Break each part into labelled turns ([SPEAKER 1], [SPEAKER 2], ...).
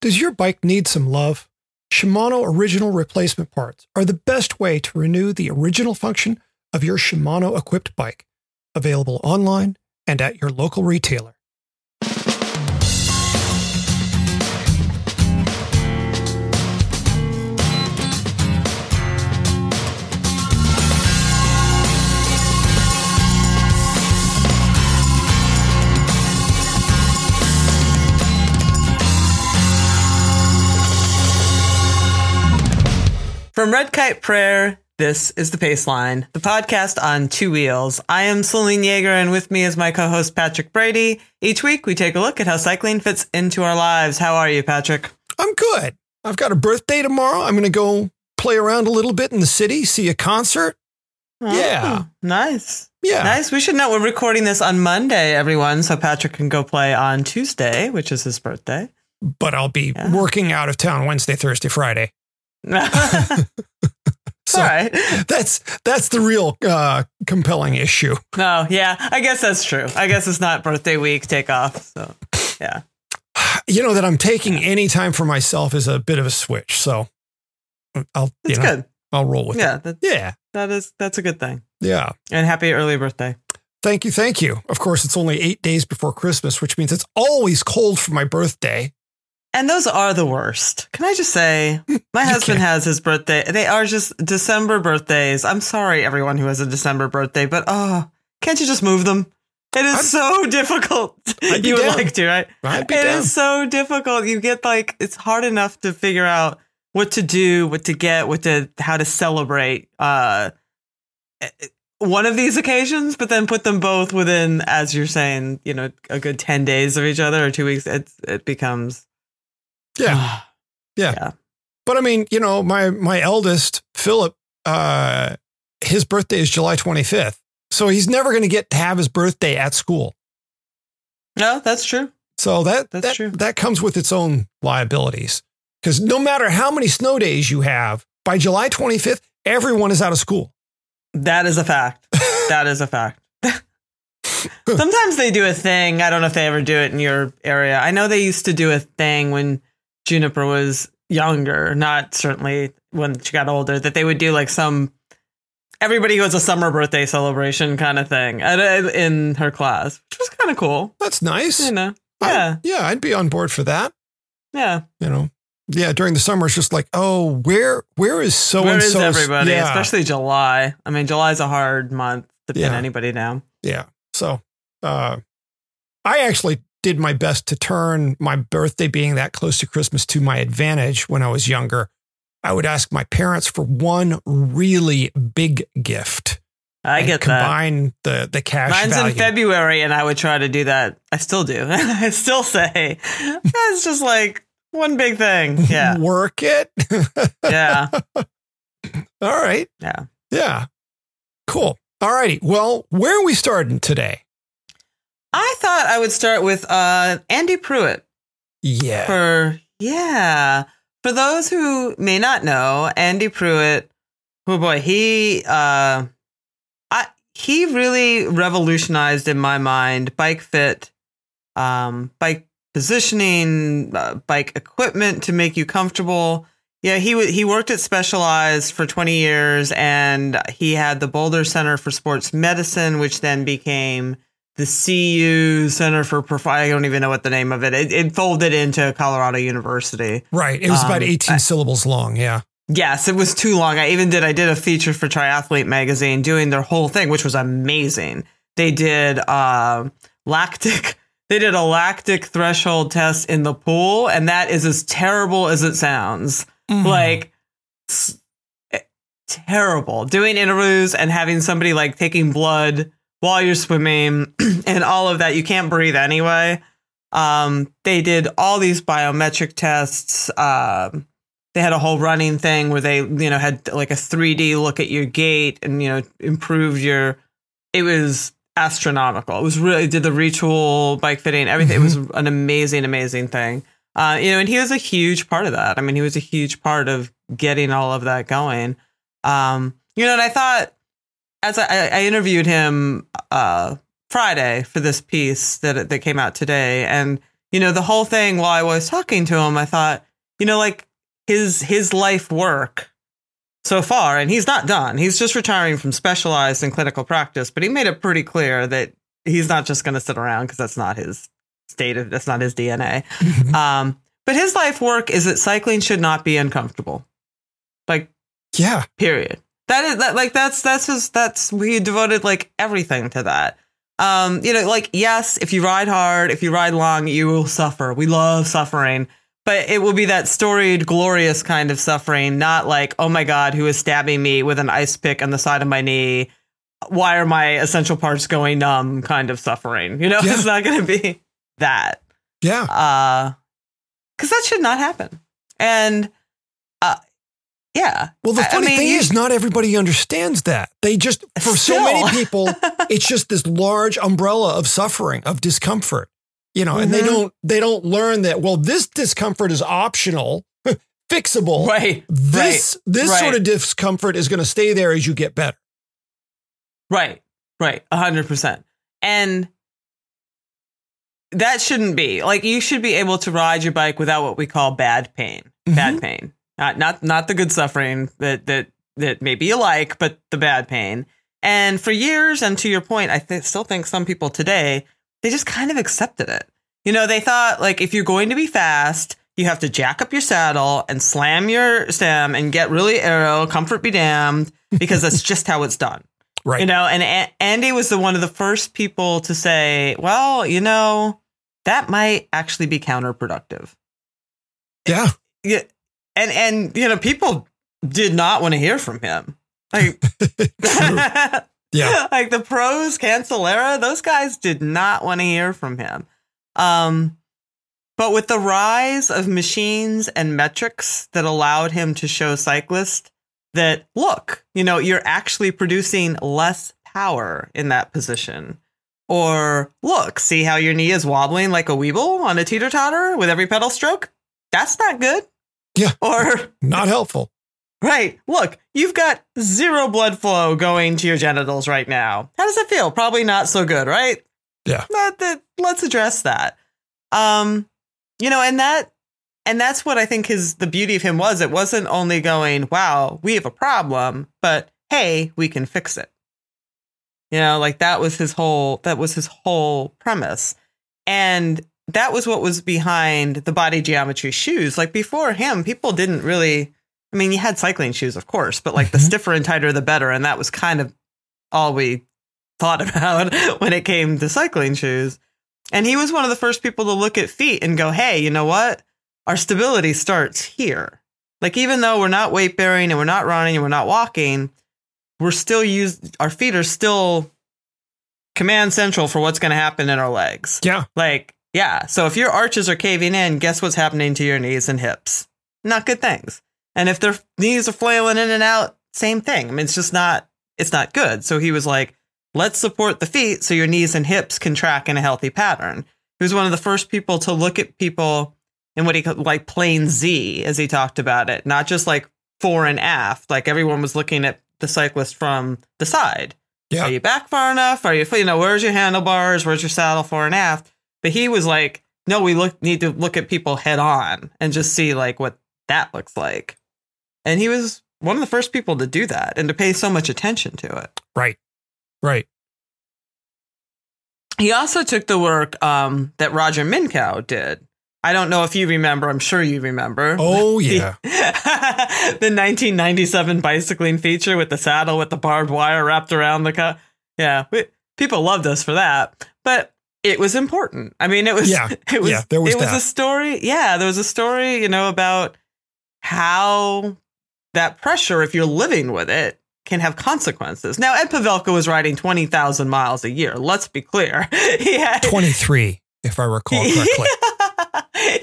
[SPEAKER 1] Does your bike need some love? Shimano original replacement parts are the best way to renew the original function of your Shimano equipped bike. Available online and at your local retailer.
[SPEAKER 2] From Red Kite Prayer, this is the Pace Line, the podcast on two wheels. I am Selene Yeager, and with me is my co-host Patrick Brady. Each week, we take a look at how cycling fits into our lives. How are you, Patrick?
[SPEAKER 1] I'm good. I've got a birthday tomorrow. I'm going to go play around a little bit in the city, see a concert.
[SPEAKER 2] Oh,
[SPEAKER 1] Yeah.
[SPEAKER 2] nice,
[SPEAKER 1] Yeah.
[SPEAKER 2] nice. We should know we're recording this on Monday, everyone, so Patrick can go play on Tuesday, which is his birthday.
[SPEAKER 1] But I'll be
[SPEAKER 2] Yeah.
[SPEAKER 1] working out of town Wednesday, Thursday, Friday.
[SPEAKER 2] All
[SPEAKER 1] So
[SPEAKER 2] right.
[SPEAKER 1] that's that's the real uh, compelling issue.
[SPEAKER 2] No, yeah, I guess that's true. I guess it's not birthday week takeoff. So, yeah.
[SPEAKER 1] You know that I'm taking any time for myself is a bit of a switch. So I'll you know,
[SPEAKER 2] good.
[SPEAKER 1] I'll roll with
[SPEAKER 2] Yeah,
[SPEAKER 1] it. Yeah.
[SPEAKER 2] that is that's a good thing.
[SPEAKER 1] Yeah.
[SPEAKER 2] And happy early birthday.
[SPEAKER 1] Thank you. Thank you. Of course, it's only eight days before Christmas, which means it's always cold for my birthday.
[SPEAKER 2] And those are the worst. Can I just say, my husband has his birthday. They are just December birthdays. I'm sorry, everyone who has a December birthday, but oh, can't you just move them? It is
[SPEAKER 1] I'd-
[SPEAKER 2] so difficult.
[SPEAKER 1] I'd
[SPEAKER 2] you would
[SPEAKER 1] down.
[SPEAKER 2] like to, right?
[SPEAKER 1] I'd be
[SPEAKER 2] It is
[SPEAKER 1] down.
[SPEAKER 2] so difficult. You get like it's hard enough to figure out what to do, what to get, what to how to celebrate uh one of these occasions, but then put them both within, as you're saying, you know, a good ten days of each other or two weeks. It it becomes
[SPEAKER 1] Yeah.
[SPEAKER 2] yeah.
[SPEAKER 1] But I mean, you know, my my eldest, Philip, uh, his birthday is July 25th. So he's never going to get to have his birthday at school.
[SPEAKER 2] No, that's true.
[SPEAKER 1] So that
[SPEAKER 2] That's
[SPEAKER 1] that,
[SPEAKER 2] true.
[SPEAKER 1] that comes with its own liabilities. Because no matter how many snow days you have, by July 25th, everyone is out of school.
[SPEAKER 2] That is a fact. that is a fact. Sometimes they do a thing. I don't know if they ever do it in your area. I know they used to do a thing when Juniper was younger, not certainly when she got older, that they would do like some everybody who has a summer birthday celebration kind of thing at, in her class, which was kind of cool.
[SPEAKER 1] That's nice.
[SPEAKER 2] You know,
[SPEAKER 1] I-
[SPEAKER 2] yeah,
[SPEAKER 1] yeah, I'd be on board for that.
[SPEAKER 2] yeah.
[SPEAKER 1] You know, yeah, during the summer, it's just like, oh, where where is so and so?
[SPEAKER 2] everybody?
[SPEAKER 1] Yeah,
[SPEAKER 2] Especially July. I mean, July's a hard month to pin
[SPEAKER 1] Yeah.
[SPEAKER 2] anybody down.
[SPEAKER 1] yeah. So, uh, I actually did my best to turn my birthday being that close to Christmas to my advantage when I was younger. I would ask my parents for one really big gift.
[SPEAKER 2] I get that.
[SPEAKER 1] combine the the cash
[SPEAKER 2] Mine's
[SPEAKER 1] value.
[SPEAKER 2] in February, and I would try to do that. I still do. I still say it's just like one big thing. Yeah,
[SPEAKER 1] Work it.
[SPEAKER 2] yeah,
[SPEAKER 1] All right.
[SPEAKER 2] yeah.
[SPEAKER 1] Yeah. Cool. All righty. Well, where are we starting today?
[SPEAKER 2] I thought I would start with uh, Andy Pruitt
[SPEAKER 1] Yeah.
[SPEAKER 2] for yeah. For those who may not know, Andy Pruitt, oh boy, he uh, I he really revolutionized in my mind bike fit, um, bike positioning, uh, bike equipment to make you comfortable. Yeah, he w- he worked at Specialized for 20 years, and he had the Boulder Center for Sports Medicine, which then became the CU Center for Profi. I don't even know what the name of it. It, it folded into Colorado University.
[SPEAKER 1] right. It was about
[SPEAKER 2] Um,
[SPEAKER 1] 18
[SPEAKER 2] I-
[SPEAKER 1] syllables long. Yeah.
[SPEAKER 2] Yes, it was too long. I even did. I did a feature for Triathlete magazine doing their whole thing, which was amazing. They did um lactic. They did a lactic threshold test in the pool, and that is as terrible as it sounds.
[SPEAKER 1] Mm.
[SPEAKER 2] Like s- eh, terrible. Doing interviews and having somebody like taking blood while you're swimming and all of that. You can't breathe anyway. Um, they did all these biometric tests. Um, they had a whole running thing where they, you know, had like a 3D look at your gait and, you know, improved your, it was astronomical. It was really, did the retool bike fitting, everything. It was an amazing, amazing thing. Uh, you know, and he was a huge part of that. I mean, he was a huge part of getting all of that going. Um, you know, and I thought as I, I interviewed him uh, Friday for this piece that that came out today, and you know, the whole thing while I was talking to him, I thought, you know, like his his life work so far, and he's not done. He's just retiring from specialized and clinical practice, but he made it pretty clear that he's not just going to sit around because that's not his state of that's not his DNA. um, but his life work is that cycling should not be uncomfortable. Like,
[SPEAKER 1] yeah,
[SPEAKER 2] period. That is that like that's that's his that's we devoted like everything to that. Um, you know, like yes, if you ride hard, if you ride long, you will suffer. We love suffering, but it will be that storied, glorious kind of suffering, not like, oh my god, who is stabbing me with an ice pick on the side of my knee? Why are my essential parts going numb? Kind of suffering. You know,
[SPEAKER 1] Yeah.
[SPEAKER 2] it's not going to be that
[SPEAKER 1] yeah.
[SPEAKER 2] uh because that should not happen and uh yeah
[SPEAKER 1] Well, the
[SPEAKER 2] I- I
[SPEAKER 1] funny
[SPEAKER 2] mean,
[SPEAKER 1] thing
[SPEAKER 2] you-
[SPEAKER 1] is, not everybody understands that. They just, for so many people, it's just this large umbrella of suffering, of discomfort, you know, and they
[SPEAKER 2] Mhm.
[SPEAKER 1] don't, they don't learn that, well, this discomfort is optional, fixable.
[SPEAKER 2] right
[SPEAKER 1] This, this
[SPEAKER 2] right.
[SPEAKER 1] sort of discomfort is going to stay there as you get better.
[SPEAKER 2] right right a hundred percent and that shouldn't be like you should be able to ride your bike without what we call bad pain bad pain not not not the good suffering that that that maybe you like but the bad pain and for years and to your point i th- still think some people today they just kind of accepted it you know they thought like if you're going to be fast you have to jack up your saddle and slam your stem and get really aero. comfort be damned because that's just how it's done
[SPEAKER 1] Right.
[SPEAKER 2] you know, and A- Andy was the one of the first people to say, "Well, you know, that might actually be counterproductive."
[SPEAKER 1] yeah.
[SPEAKER 2] Yeah, and and you know, people did not want to hear from him. Like,
[SPEAKER 1] Yeah.
[SPEAKER 2] like the pros, Cancellara, those guys did not want to hear from him. Um, but with the rise of machines and metrics that allowed him to show cyclists that look, you know, you're actually producing less power in that position. Or look, see how your knee is wobbling like a weeble on a teeter totter with every pedal stroke? That's not good.
[SPEAKER 1] Yeah.
[SPEAKER 2] Or
[SPEAKER 1] Not helpful.
[SPEAKER 2] Right. Look, you've got zero blood flow going to your genitals right now. How does it feel? Probably not so good, right?
[SPEAKER 1] Yeah.
[SPEAKER 2] Not that, let's address that. Um, you know, and that and that's what I think his the beauty of him was. It wasn't only going, "Wow, we have a problem," but "Hey, we can fix it." You know, like that was his whole that was his whole premise. And that was what was behind the body geometry shoes. Like before him, people didn't really I mean, you had cycling shoes, of course, but like the
[SPEAKER 1] Mhm.
[SPEAKER 2] stiffer and tighter the better, and that was kind of all we thought about when it came to cycling shoes. And he was one of the first people to look at feet and go, "Hey, you know what? Our stability starts here. Like even though we're not weight bearing and we're not running and we're not walking, we're still use our feet are still command central for what's going to happen in our legs.
[SPEAKER 1] Yeah.
[SPEAKER 2] Like, yeah. So if your arches are caving in, guess what's happening to your knees and hips? Not good things. And if their knees are flailing in and out, same thing. I mean, it's just not, it's not good. So he was like, let's support the feet so your knees and hips can track in a healthy pattern. He was one of the first people to look at people in what he called like plane Z, as he talked about it, not just like fore and aft. Like everyone was looking at the cyclist from the side.
[SPEAKER 1] Yeah.
[SPEAKER 2] Are you back far enough? Are you, you know, where's your handlebars? Where's your saddle fore and aft? But he was like, no, we look need to look at people head on and just see like what that looks like. And he was one of the first people to do that and to pay so much attention to it.
[SPEAKER 1] Right. Right.
[SPEAKER 2] He also took the work um, that Roger Minkow did. I don't know if you remember. I'm sure you remember.
[SPEAKER 1] Oh, yeah.
[SPEAKER 2] the 1997 bicycling feature with the saddle with the barbed wire wrapped around the cut. Yeah, we, people loved us for that, but it was important. I mean, it was.
[SPEAKER 1] Yeah,
[SPEAKER 2] it was.
[SPEAKER 1] yeah, there was
[SPEAKER 2] it was a story. Yeah, there was a story. You know about how that pressure, if you're living with it, can have consequences. Now, Ed Pavelka was riding 20,000 miles a year. Let's be clear. He had
[SPEAKER 1] 23, if I recall correctly.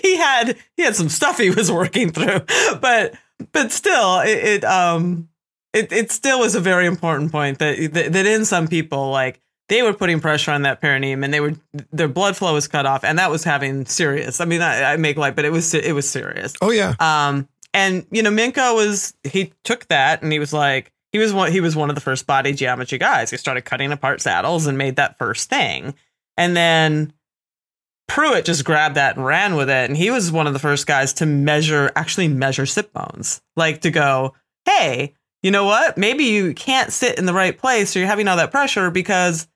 [SPEAKER 2] he had he had some stuff he was working through, but but still, it, it um it it still was a very important point that, that that in some people like they were putting pressure on that perineum and they were their blood flow was cut off and that was having serious. I mean, I, I make light, but it was it was serious.
[SPEAKER 1] Oh, yeah.
[SPEAKER 2] Um, and you know, Minkow was he took that and he was like he was one he was one of the first body geometry guys. He started cutting apart saddles and made that first thing. And then Pruitt just grabbed that and ran with it. And he was one of the first guys to measure, actually measure sit bones. Like to go, hey, you know what? Maybe you can't sit in the right place or you're having all that pressure because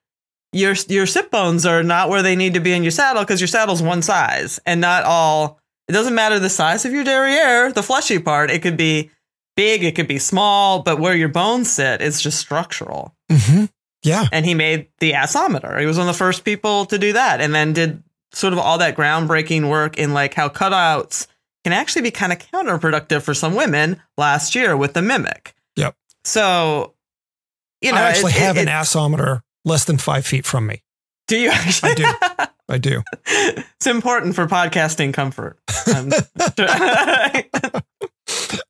[SPEAKER 2] your your sit bones are not where they need to be in your saddle because your saddle's one size and not all it doesn't matter the size of your derriere, the fleshy part, it could be big, it could be small, but where your bones sit is just structural.
[SPEAKER 1] Mm-hmm. Yeah.
[SPEAKER 2] And he made the assometer. He was one of the first people to do that and then did sort of all that groundbreaking work in like how cutouts can actually be kind of counterproductive for some women last year with the mimic.
[SPEAKER 1] Yep.
[SPEAKER 2] So, you know,
[SPEAKER 1] I actually
[SPEAKER 2] it-
[SPEAKER 1] have
[SPEAKER 2] it-
[SPEAKER 1] an assometer less than five feet from me.
[SPEAKER 2] Do you actually?
[SPEAKER 1] I do. I do.
[SPEAKER 2] it's important for podcasting comfort.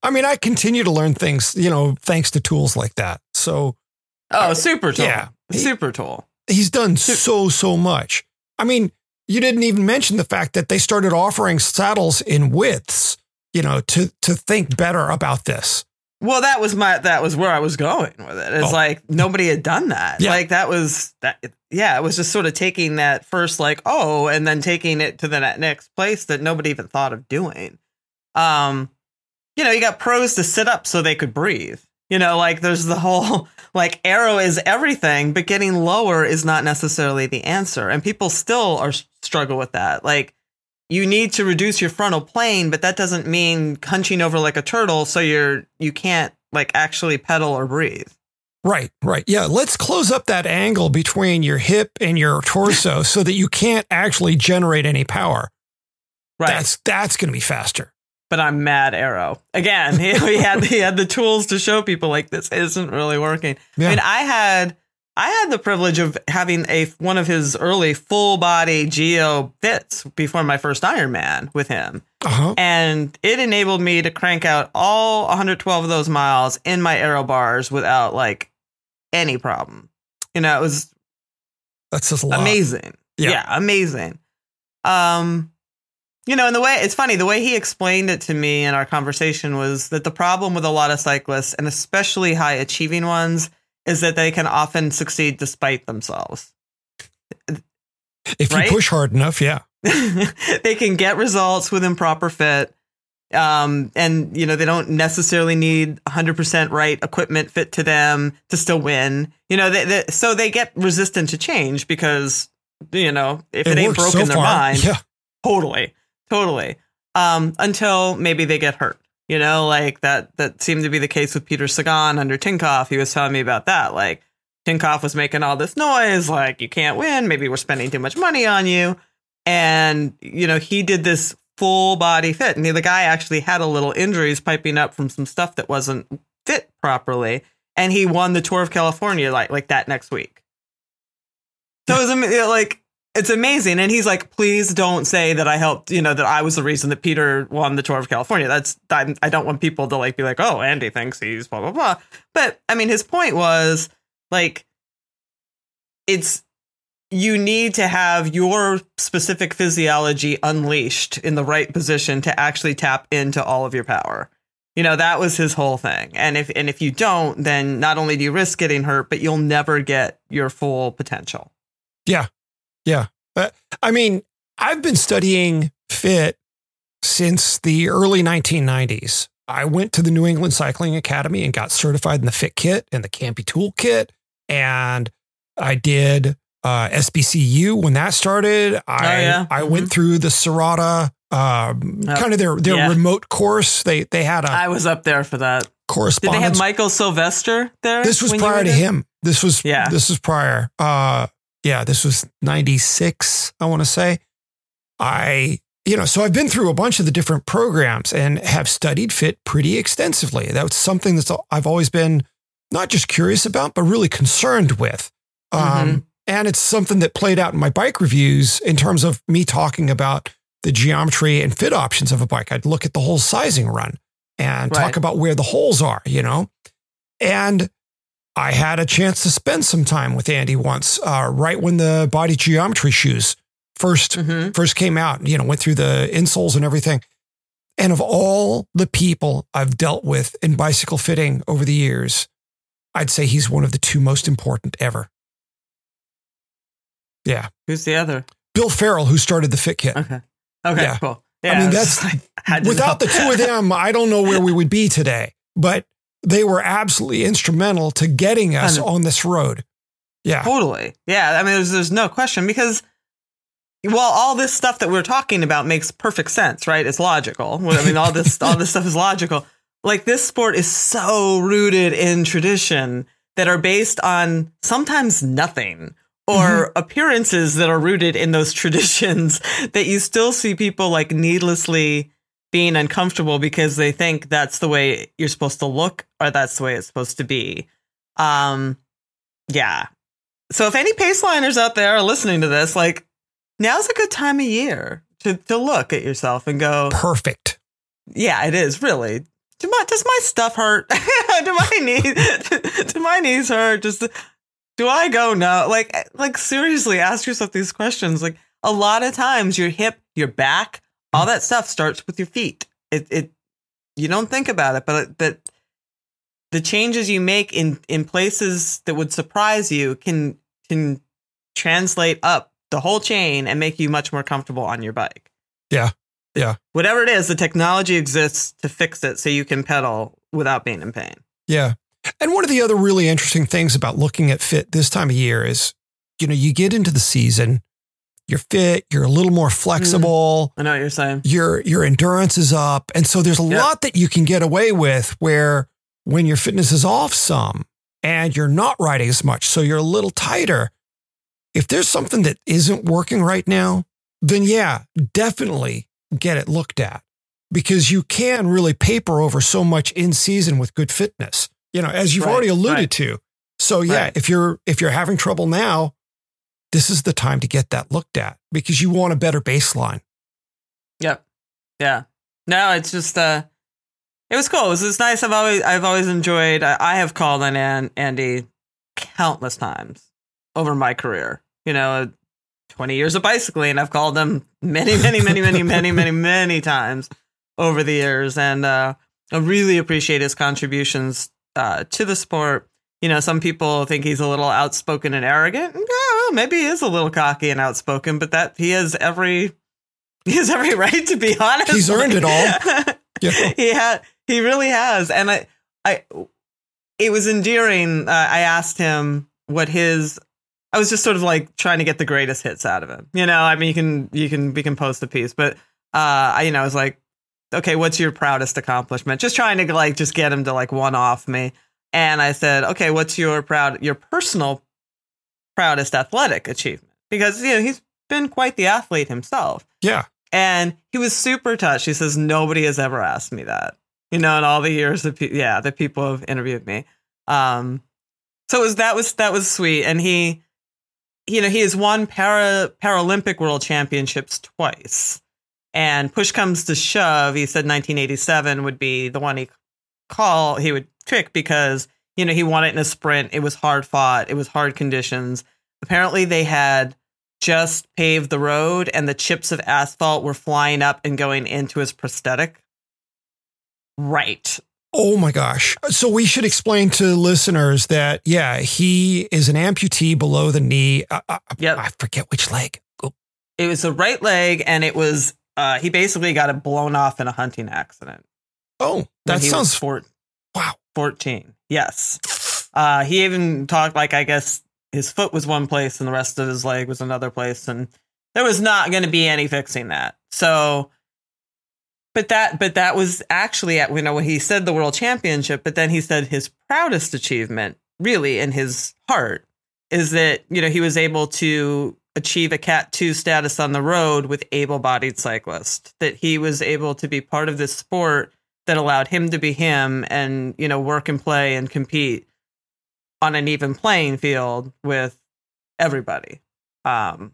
[SPEAKER 1] I mean, I continue to learn things, you know, thanks to tools like that. So
[SPEAKER 2] oh, super tool.
[SPEAKER 1] Yeah.
[SPEAKER 2] Super tool.
[SPEAKER 1] he's done so, so much. I mean, you didn't even mention the fact that they started offering saddles in widths, you know, to to think better about this.
[SPEAKER 2] Well, that was my that was where I was going with it. It's
[SPEAKER 1] Oh.
[SPEAKER 2] like nobody had done that.
[SPEAKER 1] Yeah.
[SPEAKER 2] Like that was that yeah, it was just sort of taking that first like oh and then taking it to the next place that nobody even thought of doing. Um you know, you got pros to sit up so they could breathe. You know, like there's the whole like aero is everything, but getting lower is not necessarily the answer. And people still are struggle with that. Like you need to reduce your frontal plane, but that doesn't mean hunching over like a turtle so you're you can't like actually pedal or breathe.
[SPEAKER 1] Right, right. Yeah, let's close up that angle between your hip and your torso so that you can't actually generate any power.
[SPEAKER 2] Right.
[SPEAKER 1] That's that's going to be faster.
[SPEAKER 2] but I'm mad aero. Again, he, he had he had the tools to show people like this isn't really working.
[SPEAKER 1] Yeah.
[SPEAKER 2] I mean, I had I had the privilege of having a one of his early full body geo fits before my first Ironman with him.
[SPEAKER 1] Uh-huh.
[SPEAKER 2] and it enabled me to crank out all 112 of those miles in my aero bars without like any problem. You know, it was
[SPEAKER 1] That's just a lot.
[SPEAKER 2] amazing.
[SPEAKER 1] Yeah.
[SPEAKER 2] Yeah. amazing. Um, you know, and the way it's funny, the way he explained it to me in our conversation was that the problem with a lot of cyclists, and especially high achieving ones, is that they can often succeed despite themselves.
[SPEAKER 1] If
[SPEAKER 2] Right?
[SPEAKER 1] you push hard enough, yeah.
[SPEAKER 2] they can get results with improper fit. Um, and you know, they don't necessarily need 100% right equipment fit to them to still win. You know, they, they, so they get resistant to change because, you know, if it, ain't broken
[SPEAKER 1] so
[SPEAKER 2] their
[SPEAKER 1] far.
[SPEAKER 2] mind,
[SPEAKER 1] Yeah.
[SPEAKER 2] totally, totally. Um, until maybe they get hurt. You know, like that. That seemed to be the case with Peter Sagan under Tinkoff. He was telling me about that. Like Tinkoff was making all this noise, like you can't win. Maybe we're spending too much money on you. And you know, he did this full body fit, and the guy actually had a little injuries piping up from some stuff that wasn't fit properly. And he won the Tour of California like like that next week. So it was like it's amazing. And he's like, please don't say that I helped, you know, that I was the reason that Peter won the Tour of California. That's, I, I don't want people to like be like, oh, Andy thinks he's blah, blah, blah. But I mean, his point was like, it's, you need to have your specific physiology unleashed in the right position to actually tap into all of your power. You know, that was his whole thing. And if, and if you don't, then not only do you risk getting hurt, but you'll never get your full potential.
[SPEAKER 1] Uh, I mean, I've been studying fit since the early 1990s. I went to the New England Cycling Academy and got certified in the Fit Kit and the Campy Tool Kit. And I did uh, SBCU when that started. I,
[SPEAKER 2] yeah.
[SPEAKER 1] I
[SPEAKER 2] Mhm.
[SPEAKER 1] went through the Serotta, um, kind of their, their
[SPEAKER 2] Yeah.
[SPEAKER 1] remote course. They, they had a
[SPEAKER 2] I was up there for that. Did they have Michael Sylvester there?
[SPEAKER 1] this was prior to him. This was
[SPEAKER 2] Yeah.
[SPEAKER 1] This was prior. Uh, yeah, this was ninety six. I want to say. I you know so I've been through a bunch of the different programs and have studied fit pretty extensively. That was something that's I've always been not just curious about, but really concerned with. Um,
[SPEAKER 2] Mhm.
[SPEAKER 1] And it's something that played out in my bike reviews in terms of me talking about the geometry and fit options of a bike. I'd look at the whole sizing run and
[SPEAKER 2] Right.
[SPEAKER 1] talk about where the holes are, you know? And I had a chance to spend some time with Andy once, uh, right when the body geometry shoes 1st
[SPEAKER 2] Mhm.
[SPEAKER 1] first came out. You know, went through the insoles and everything. And of all the people I've dealt with in bicycle fitting over the years, I'd say he's one of the two most important ever. Yeah,
[SPEAKER 2] Who's the other?
[SPEAKER 1] Bill Farrell, who started the Fit Kit.
[SPEAKER 2] Okay. Okay.
[SPEAKER 1] Yeah.
[SPEAKER 2] Cool.
[SPEAKER 1] I mean, that's-
[SPEAKER 2] like,
[SPEAKER 1] Without the two of them, I don't know where we would be today. But they were absolutely instrumental to getting us
[SPEAKER 2] And-
[SPEAKER 1] on this road. Yeah.
[SPEAKER 2] Totally. Yeah. I mean, there's, there's no question because, well, all this stuff that we're talking about makes perfect sense, right? It's logical. I mean, all this, all this stuff is logical. Like this sport is so rooted in tradition that are based on sometimes nothing or mm-hmm. appearances that are rooted in those traditions that you still see people like needlessly being uncomfortable because they think that's the way you're supposed to look or that's the way it's supposed to be. Um, yeah. So if any paceliners out there are listening to this, like now's a good time of year to, to look at yourself and go,
[SPEAKER 1] Perfect.
[SPEAKER 2] yeah, it is really. Do my, does my stuff hurt? do my knees do my knees hurt? Just do I go no? Like like seriously, ask yourself these questions. Like a lot of times, your hip, your back, all that stuff starts with your feet. It it you don't think about it, but that the changes you make in in places that would surprise you can can translate up the whole chain and make you much more comfortable on your bike.
[SPEAKER 1] Yeah. Yeah.
[SPEAKER 2] Whatever it is, the technology exists to fix it so you can pedal without being in pain.
[SPEAKER 1] Yeah. And one of the other really interesting things about looking at fit this time of year is, you know, you get into the season, you're fit, you're a little more flexible, mm.
[SPEAKER 2] I know what you're saying.
[SPEAKER 1] your your endurance is up. And so there's a
[SPEAKER 2] Yep.
[SPEAKER 1] lot that you can get away with where when your fitness is off some and you're not riding as much, so you're a little tighter. If there's something that isn't working right now, then yeah, definitely get it looked at because you can really paper over so much in season with good fitness. You know, as you've
[SPEAKER 2] Right,
[SPEAKER 1] already alluded
[SPEAKER 2] right.
[SPEAKER 1] to. So yeah,
[SPEAKER 2] Right.
[SPEAKER 1] if you're if you're having trouble now, this is the time to get that looked at because you want a better baseline.
[SPEAKER 2] Yep. Yeah. No, it's just uh it was cool. It was, it's nice. I've always I've always enjoyed I, I have called on An, Andy countless times over my career. You know, 20 years of bicycling, I've called him many, many, many, many, many, many, many times over the years. And uh, I really appreciate his contributions uh, to the sport. You know, some people think he's a little outspoken and arrogant. Yeah, well, maybe he is a little cocky and outspoken, but that he has every he has every right to be honest.
[SPEAKER 1] He's earned it all. Yeah.
[SPEAKER 2] he had he really has and i i it was endearing uh, i asked him what his i was just sort of like trying to get the greatest hits out of him you know i mean you can you can we can post a piece but uh i you know i was like okay what's your proudest accomplishment just trying to like just get him to like one off me and i said okay what's your proud your personal proudest athletic achievement because you know he's been quite the athlete himself
[SPEAKER 1] Yeah.
[SPEAKER 2] and he was super touched. He says, Nobody has ever asked me that. You know, in all the years that, pe- yeah, that people have interviewed me. Um, so it was, that was, that was sweet. And he, you know, he has won para, Paralympic world championships twice. And push comes to shove. He said 1987 would be the one he call, he would pick because, you know, he won it in a sprint. It was hard fought. It was hard conditions. Apparently they had just paved the road and the chips of asphalt were flying up and going into his prosthetic. Right.
[SPEAKER 1] Oh my gosh. So we should explain to listeners that, yeah, he is an amputee below the knee. I, I,
[SPEAKER 2] Yep.
[SPEAKER 1] I forget which leg. Oh,
[SPEAKER 2] It was the right leg and it was uh he basically got it blown off in a hunting accident.
[SPEAKER 1] oh that sounds, wow.
[SPEAKER 2] 14. Yes. Uh he even talked like I guess his foot was one place and the rest of his leg was another place and there was not going to be any fixing that. So but that but that was actually at you know when he said the world championship but then he said his proudest achievement really in his heart is that you know he was able to achieve a cat 2 status on the road with able-bodied cyclists that he was able to be part of this sport that allowed him to be him and you know work and play and compete on an even playing field with everybody um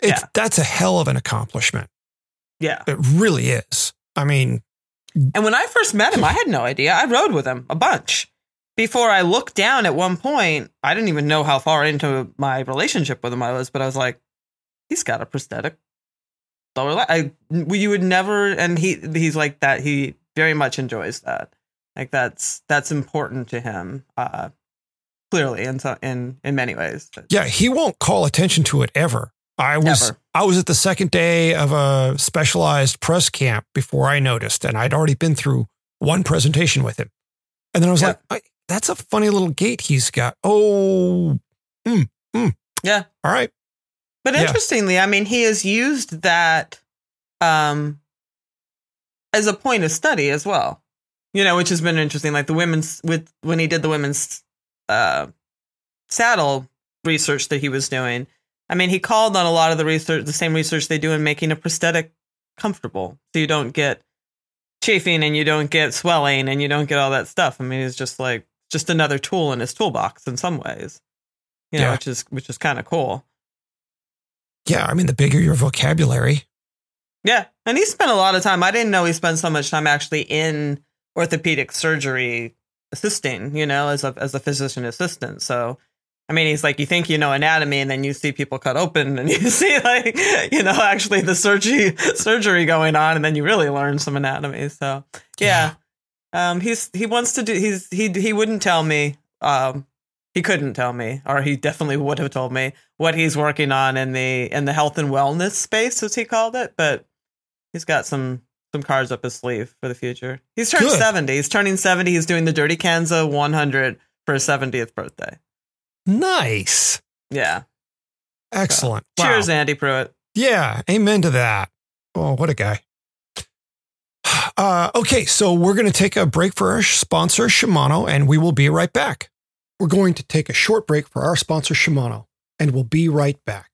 [SPEAKER 1] It's,
[SPEAKER 2] Yeah.
[SPEAKER 1] That's a hell of an accomplishment.
[SPEAKER 2] yeah
[SPEAKER 1] It really is. I mean,
[SPEAKER 2] And when I first met him, I had no idea. I rode with him a bunch. Before I looked down at one point, I didn't even know how far into my relationship with him I was, but I was like, he's got a prosthetic lower leg. I, you would never, and he, he's like that. He very much enjoys that. Like that's, that's important to him. Uh, clearly in, so, in, in many ways.
[SPEAKER 1] yeah, he won't call attention to it ever. I was
[SPEAKER 2] Never.
[SPEAKER 1] I was at the second day of a specialized press camp before I noticed, and I'd already been through one presentation with him, and then I was
[SPEAKER 2] Yeah.
[SPEAKER 1] like, "That's a funny little gait he's got." Oh,
[SPEAKER 2] Yeah.
[SPEAKER 1] all right,
[SPEAKER 2] But
[SPEAKER 1] Yeah.
[SPEAKER 2] interestingly, I mean, he has used that um, as a point of study as well. You know, which has been interesting. Like the women's with when he did the women's uh, saddle research that he was doing. I mean, he called on a lot of the research, the same research they do in making a prosthetic comfortable, so you don't get chafing and you don't get swelling and you don't get all that stuff. I mean, it's just like just another tool in his toolbox in some ways. You know,
[SPEAKER 1] Yeah.
[SPEAKER 2] which is which is kind of cool.
[SPEAKER 1] yeah. I mean, the bigger your vocabulary,
[SPEAKER 2] Yeah, and he spent a lot of time. I didn't know he spent so much time actually in orthopedic surgery assisting. You know, as a as a physician assistant. So, I mean, he's like, you think you know anatomy, and then you see people cut open, and you see like, you know, actually the surgery surgery going on, and then you really learn some anatomy. So, yeah, um, he's he wants to do. He's he he wouldn't tell me. Um, he couldn't tell me, or he definitely would have told me what he's working on in the in the health and wellness space, as he called it. But he's got some some cards up his sleeve for the future. He's turned
[SPEAKER 1] Good.
[SPEAKER 2] seventy. He's turning seventy. He's doing the Dirty Kanza 100 for his seventieth birthday.
[SPEAKER 1] nice,
[SPEAKER 2] Yeah.
[SPEAKER 1] excellent. Wow.
[SPEAKER 2] Cheers, Andy Pruitt.
[SPEAKER 1] Yeah, amen to that. Oh, what a guy. Uh, okay, so we're going to take a break for our sponsor, Shimano, and we will be right back. We're going to take a short break for our sponsor, Shimano, and we'll be right back.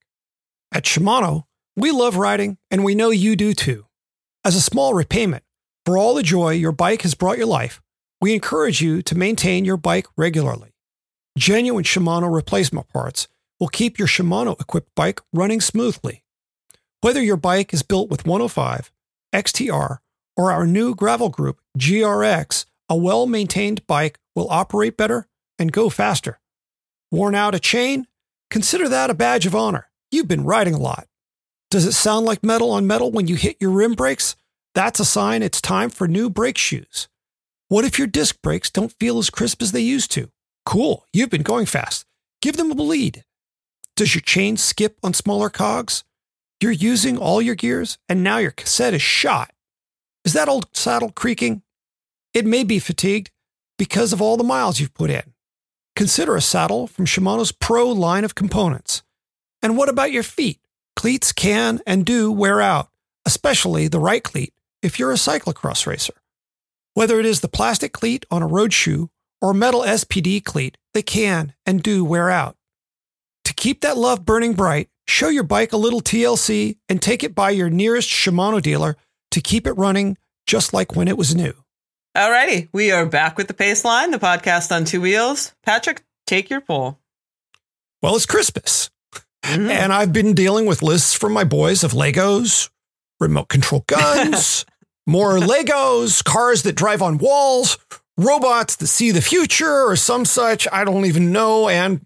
[SPEAKER 1] At Shimano, we love riding, and we know you do too. As a small repayment for all the joy your bike has brought your life, we encourage you to maintain your bike regularly. Genuine Shimano replacement parts will keep your Shimano equipped bike running smoothly. Whether your bike is built with 105, XTR, or our new gravel group, GRX, a well maintained bike will operate better and go faster. Worn out a chain? Consider that a badge of honor. You've been riding a lot. Does it sound like metal on metal when you hit your rim brakes? That's a sign it's time for new brake shoes. What if your disc brakes don't feel as crisp as they used to? Cool, you've been going fast. Give them a bleed. Does your chain skip on smaller cogs? You're using all your gears and now your cassette is shot. Is that old saddle creaking? It may be fatigued because of all the miles you've put in. Consider a saddle from Shimano's Pro line of components. And what about your feet? Cleats can and do wear out, especially the right cleat if you're a cyclocross racer. Whether it is the plastic cleat on a road shoe or metal SPD cleat, they can and do wear out. To keep that love burning bright, show your bike a little TLC and take it by your nearest Shimano dealer to keep it running just like when it was new.
[SPEAKER 2] Alrighty, we are back with the Pace Line, the podcast on two wheels. Patrick, take your poll.
[SPEAKER 1] Well, it's Christmas,
[SPEAKER 2] Mhm.
[SPEAKER 1] and I've been dealing with lists from my boys of Legos, remote control guns, more Legos, cars that drive on walls, robots that see the future, or some such. I don't even know, and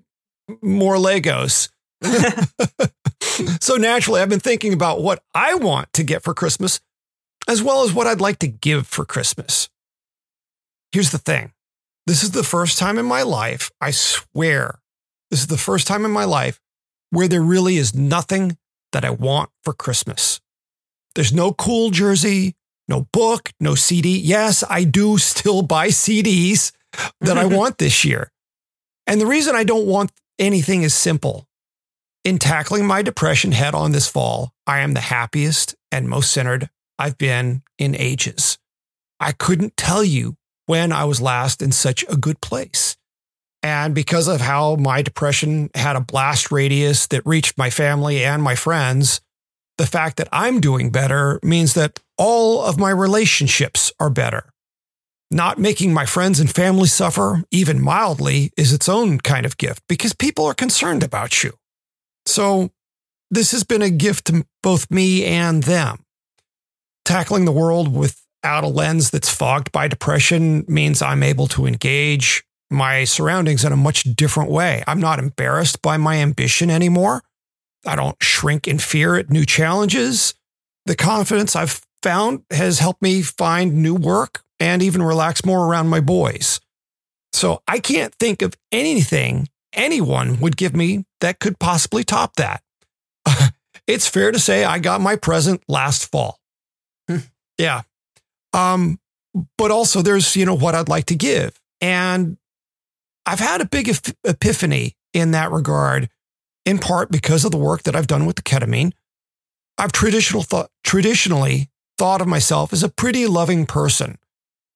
[SPEAKER 1] more Legos. so naturally, I've been thinking about what I want to get for Christmas, as well as what I'd like to give for Christmas. Here's the thing this is the first time in my life, I swear, this is the first time in my life where there really is nothing that I want for Christmas. There's no cool jersey, no book, no CD. Yes, I do still buy CDs that I want this year. And the reason I don't want anything is simple. In tackling my depression head on this fall, I am the happiest and most centered I've been in ages. I couldn't tell you when I was last in such a good place. And because of how my depression had a blast radius that reached my family and my friends, the fact that I'm doing better means that all of my relationships are better. Not making my friends and family suffer, even mildly, is its own kind of gift because people are concerned about you. So, this has been a gift to both me and them. Tackling the world without a lens that's fogged by depression means I'm able to engage my surroundings in a much different way. I'm not embarrassed by my ambition anymore. I don't shrink in fear at new challenges. The confidence I've found has helped me find new work and even relax more around my boys. So I can't think of anything anyone would give me that could possibly top that. it's fair to say I got my present last fall.
[SPEAKER 2] Hmm.
[SPEAKER 1] yeah. Um, but also there's, you know, what I'd like to give. And I've had a big ep- epiphany in that regard, in part because of the work that I've done with the ketamine. I've traditional traditionally thought of myself as a pretty loving person,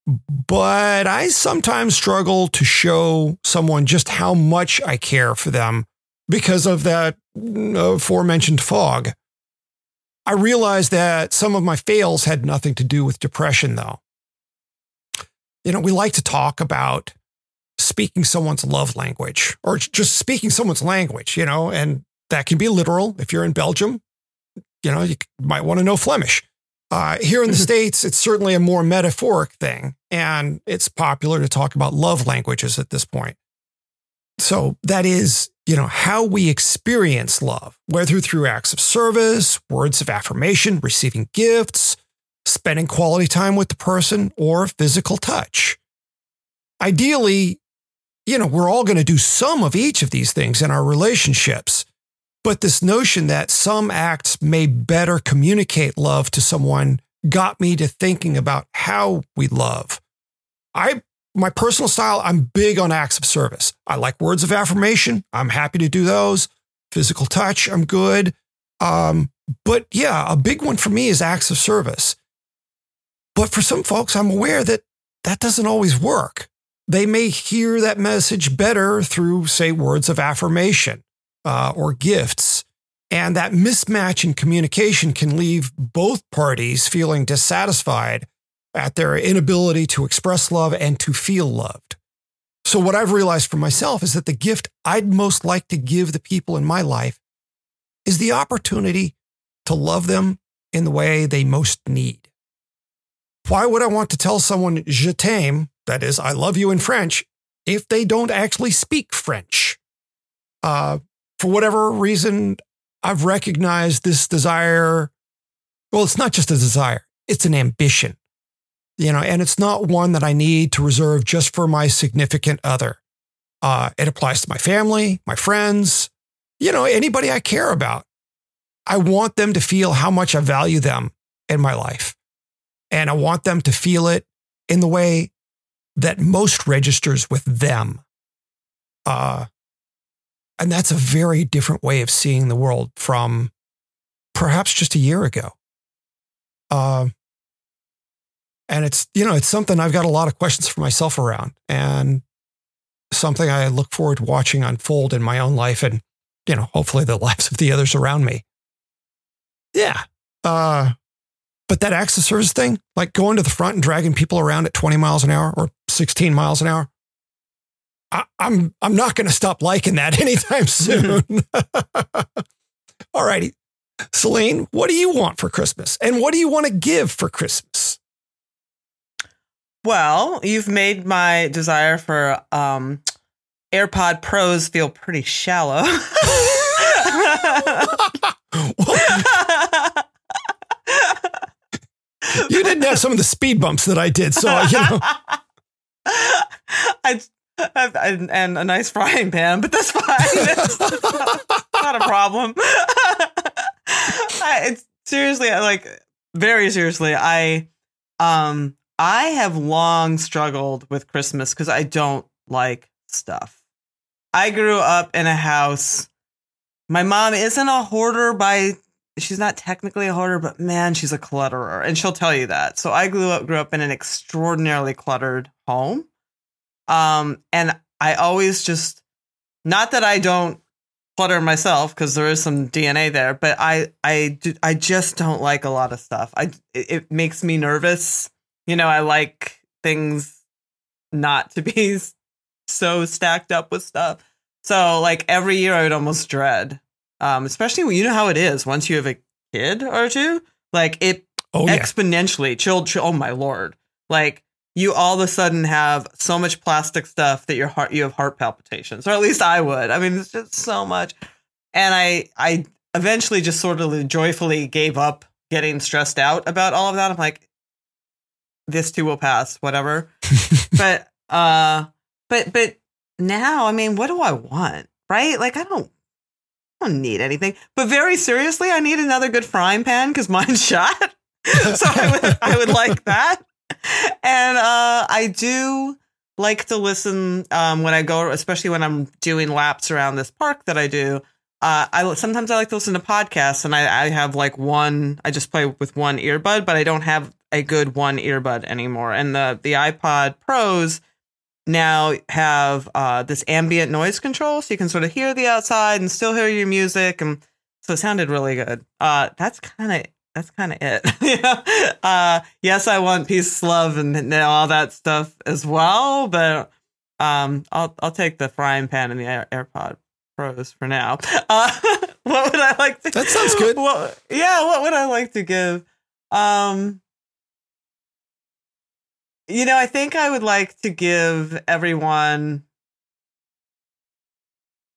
[SPEAKER 1] but I sometimes struggle to show someone just how much I care for them because of that uh, aforementioned fog. I realized that some of my fails had nothing to do with depression, though. You know, we like to talk about speaking someone's love language or just speaking someone's language, you know, and that can be literal. If you're in Belgium, you know, you might want to know Flemish. Uh, here in the States, it's certainly a more metaphoric thing, and it's popular to talk about love languages at this point. So that is, you know, how we experience love, whether through acts of service, words of affirmation, receiving gifts, spending quality time with the person, or physical touch. Ideally, you know, we're all going to do some of each of these things in our relationships. But this notion that some acts may better communicate love to someone got me to thinking about how we love. I my personal style, I'm big on acts of service. I like words of affirmation. I'm happy to do those. Physical touch, I'm good. Um, but yeah, a big one for me is acts of service. But for some folks, I'm aware that that doesn't always work. They may hear that message better through, say, words of affirmation uh, or gifts. And that mismatch in communication can leave both parties feeling dissatisfied at their inability to express love and to feel loved. So, what I've realized for myself is that the gift I'd most like to give the people in my life is the opportunity to love them in the way they most need. Why would I want to tell someone je t'aime, that is, I love you in French, if they don't actually speak French? Uh, for whatever reason, I've recognized this desire. Well, it's not just a desire, it's an ambition you know, and it's not one that I need to reserve just for my significant other. Uh, it applies to my family, my friends, you know, anybody I care about. I want them to feel how much I value them in my life. And I want them to feel it in the way that most registers with them. Uh, and that's a very different way of seeing the world from perhaps just a year ago. Uh, and it's, you know, it's something I've got a lot of questions for myself around and something I look forward to watching unfold in my own life and, you know, hopefully the lives of the others around me. Yeah. Uh, but that access service thing, like going to the front and dragging people around at 20 miles an hour or 16 miles an hour, I, I'm I'm not going to stop liking that anytime soon. All righty. Selene, what do you want for Christmas? And what do you want to give for Christmas?
[SPEAKER 2] Well, you've made my desire for um, AirPod Pros feel pretty shallow.
[SPEAKER 1] you didn't have some of the speed bumps that I did, so you know.
[SPEAKER 2] I, I, and a nice frying pan, but that's fine. It's, it's not, not, a problem. I, it's seriously, like very seriously. I um I have long struggled with Christmas because I don't like stuff. I grew up in a house. My mom isn't a hoarder by she's not technically a hoarder, but man, she's a clutterer, and she'll tell you that. So I grew up grew up in an extraordinarily cluttered home, um, and I always just not that I don't clutter myself because there is some DNA there, but I I do, I just don't like a lot of stuff. I it, it makes me nervous you know, I like things not to be so stacked up with stuff. So like every year I would almost dread. Um, especially when you know how it is once you have a kid or two, like it oh, yeah. exponentially chilled, chill, oh my lord. Like you all of a sudden have so much plastic stuff that your heart you have heart palpitations, or at least I would. I mean, it's just so much. And I I eventually just sort of joyfully gave up getting stressed out about all of that. I'm like, this too will pass, whatever. but uh but but now, I mean, what do I want? Right? Like I don't don't need anything. But very seriously, I need another good frying pan because mine's shot. so I would, I would like that. And uh, I do like to listen um, when I go, especially when I'm doing laps around this park that I do. Uh, I sometimes I like to listen to podcasts, and I, I have like one. I just play with one earbud, but I don't have a good one earbud anymore. And the the iPod Pros now have uh, this ambient noise control, so you can sort of hear the outside and still hear your music, and so it sounded really good. Uh, that's kind of that's kind of it. you know? uh, yes, I want peace, love, and all that stuff as well, but um, I'll I'll take the frying pan and the Air- AirPod Pros for now. Uh, what would I like to?
[SPEAKER 1] That sounds good.
[SPEAKER 2] What, yeah, what would I like to give? Um, you know, I think I would like to give everyone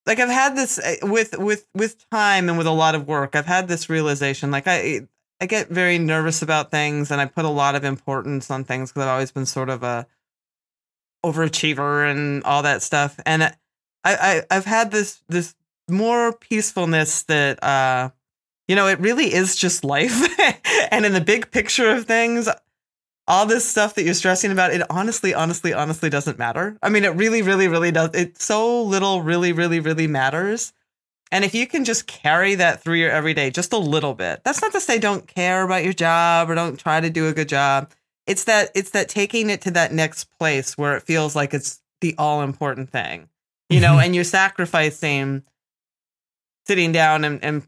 [SPEAKER 2] like I've had this uh, with with with time and with a lot of work. I've had this realization like I I get very nervous about things and I put a lot of importance on things because I've always been sort of a overachiever and all that stuff. And I, I I've had this this more peacefulness that uh you know it really is just life and in the big picture of things all this stuff that you're stressing about it honestly honestly honestly doesn't matter i mean it really really really does it so little really really really matters and if you can just carry that through your everyday just a little bit, that's not to say don't care about your job or don't try to do a good job. It's that it's that taking it to that next place where it feels like it's the all important thing. You know,
[SPEAKER 1] Mhm.
[SPEAKER 2] and you're sacrificing sitting down and, and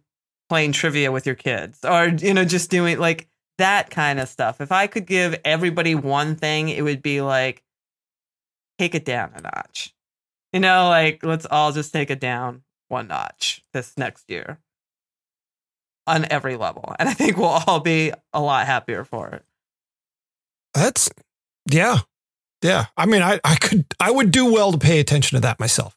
[SPEAKER 2] playing trivia with your kids or you know just doing like that kind of stuff. If I could give everybody one thing, it would be like take it down a notch. You know, like let's all just take it down one notch this next year on every level. And I think we'll all be a lot happier for it.
[SPEAKER 1] That's yeah. Yeah. I mean, I, I could I would do well to pay attention to that myself.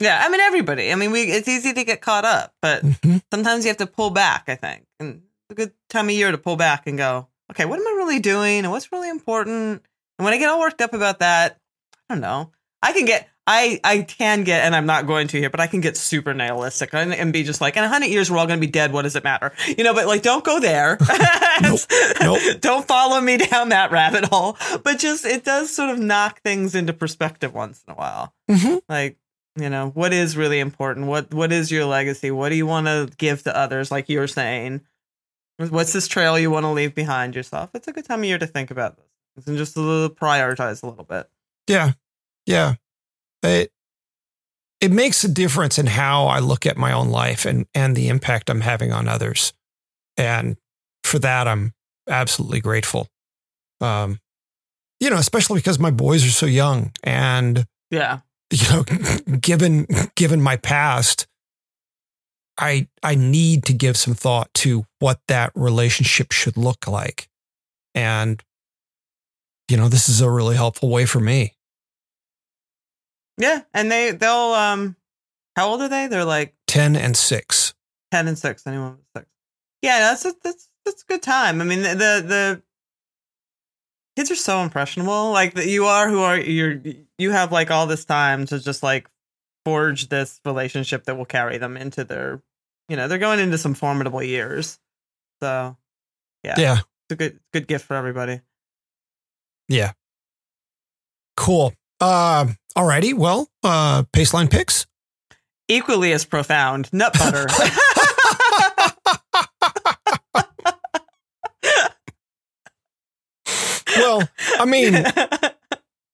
[SPEAKER 2] Yeah, I mean everybody. I mean we it's easy to get caught up, but
[SPEAKER 1] Mhm.
[SPEAKER 2] sometimes you have to pull back, I think. And a good time of year to pull back and go, okay, what am I really doing and what's really important? And when I get all worked up about that, I don't know. I can get I I can get and I'm not going to here, but I can get super nihilistic and, and be just like, in a hundred years we're all gonna be dead. What does it matter? You know, but like don't go there.
[SPEAKER 1] Nope. Nope.
[SPEAKER 2] don't follow me down that rabbit hole. But just it does sort of knock things into perspective once in a while
[SPEAKER 1] Mhm.
[SPEAKER 2] like you know what is really important what what is your legacy what do you want to give to others like you're saying what's this trail you want to leave behind yourself it's a good time of year to think about this and just a little prioritize a little bit
[SPEAKER 1] Yeah. Yeah. It it makes a difference in how I look at my own life and and the impact I'm having on others. And for that I'm absolutely grateful. Um you know, especially because my boys are so young and
[SPEAKER 2] yeah
[SPEAKER 1] you know, given given my past, I I need to give some thought to what that relationship should look like. And you know, this is a really helpful way for me.
[SPEAKER 2] yeah and they they'll um how old are they they're like
[SPEAKER 1] 10 and 6.
[SPEAKER 2] 10 and 6 anyone with 6 yeah that's a, that's that's a good time i mean the the, the kids are so impressionable like that you are who are you're you have like all this time to just like forge this relationship that will carry them into their you know they're going into some formidable years so Yeah.
[SPEAKER 1] Yeah.
[SPEAKER 2] it's a good good gift for everybody
[SPEAKER 1] Yeah. Cool. Uh, alrighty. Well, uh, Paceline picks.
[SPEAKER 2] equally as profound nut butter
[SPEAKER 1] well, I mean,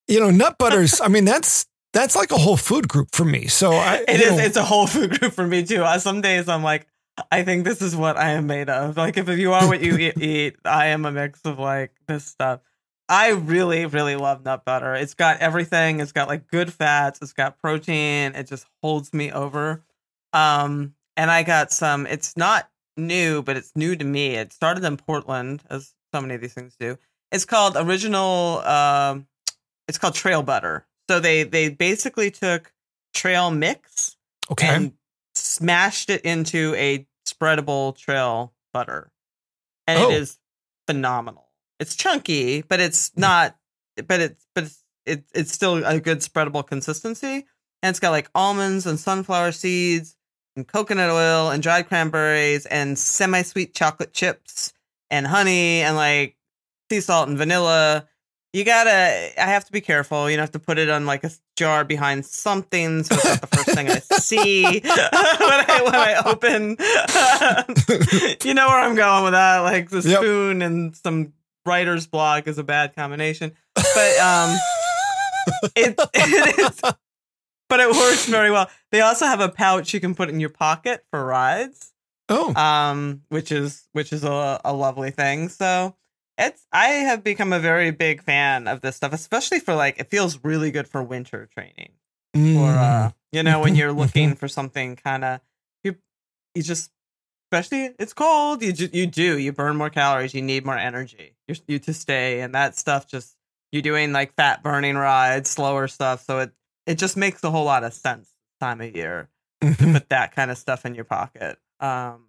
[SPEAKER 1] you know, nut butters. I mean, that's that's like a whole food group for me. So I,
[SPEAKER 2] It is.
[SPEAKER 1] know,
[SPEAKER 2] It's a whole food group for me too. Uh, Some days I'm like, I think this is what I am made of. Like, if you are what you eat, eat, I am a mix of like this stuff. I really, really love nut butter. It's got everything. It's got like good fats. It's got protein. It just holds me over. Um, and I got some. It's not new, but it's new to me. It started in Portland, as so many of these things do. It's called original. Um, it's called Trail Butter. So they they basically took trail mix
[SPEAKER 1] okay.
[SPEAKER 2] and smashed it into a spreadable trail butter. And
[SPEAKER 1] Oh.
[SPEAKER 2] it is phenomenal. It's chunky, but it's mm. not but it's but it's it, it's still a good spreadable consistency. And it's got like almonds and sunflower seeds and coconut oil and dried cranberries and semi-sweet chocolate chips and honey and like sea salt and vanilla. You gotta. I have to be careful. You know, have to put it on like a jar behind something, so it's not the first thing I see when I when I open. you know where I'm going with that. Like the
[SPEAKER 1] Yep.
[SPEAKER 2] spoon and some writer's block is a bad combination, but um, it, it is. But it works very well. They also have a pouch you can put in your pocket for rides
[SPEAKER 1] Oh,
[SPEAKER 2] um, which is which is a, a lovely thing. So it's I have become a very big fan of this stuff, especially for like it feels really good for winter training. Or
[SPEAKER 1] Mm.
[SPEAKER 2] uh, you know, when you're looking for something kind of you you just especially it's cold. You ju- you do you burn more calories. You need more energy. You you to stay, and that stuff just you're doing like fat burning rides, slower stuff. So it it just makes a whole lot of sense time of year
[SPEAKER 1] Mhm.
[SPEAKER 2] put that kind of stuff in your pocket. Um,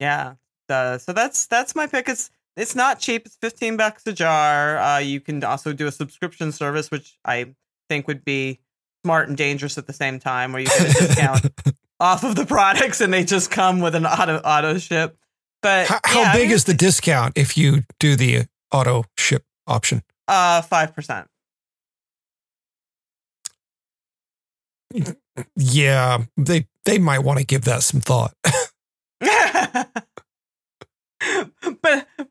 [SPEAKER 2] yeah. Uh, so that's that's my pick. It's it's not cheap. It's fifteen bucks a jar. Uh, you can also do a subscription service, which I think would be smart and dangerous at the same time, where you get a discount off of the products and they just come with an auto auto ship. But
[SPEAKER 1] how, how
[SPEAKER 2] yeah, I
[SPEAKER 1] big
[SPEAKER 2] mean,
[SPEAKER 1] is the discount if you do the auto ship option?
[SPEAKER 2] uh five percent?
[SPEAKER 1] Yeah, they they might want to give that some thought.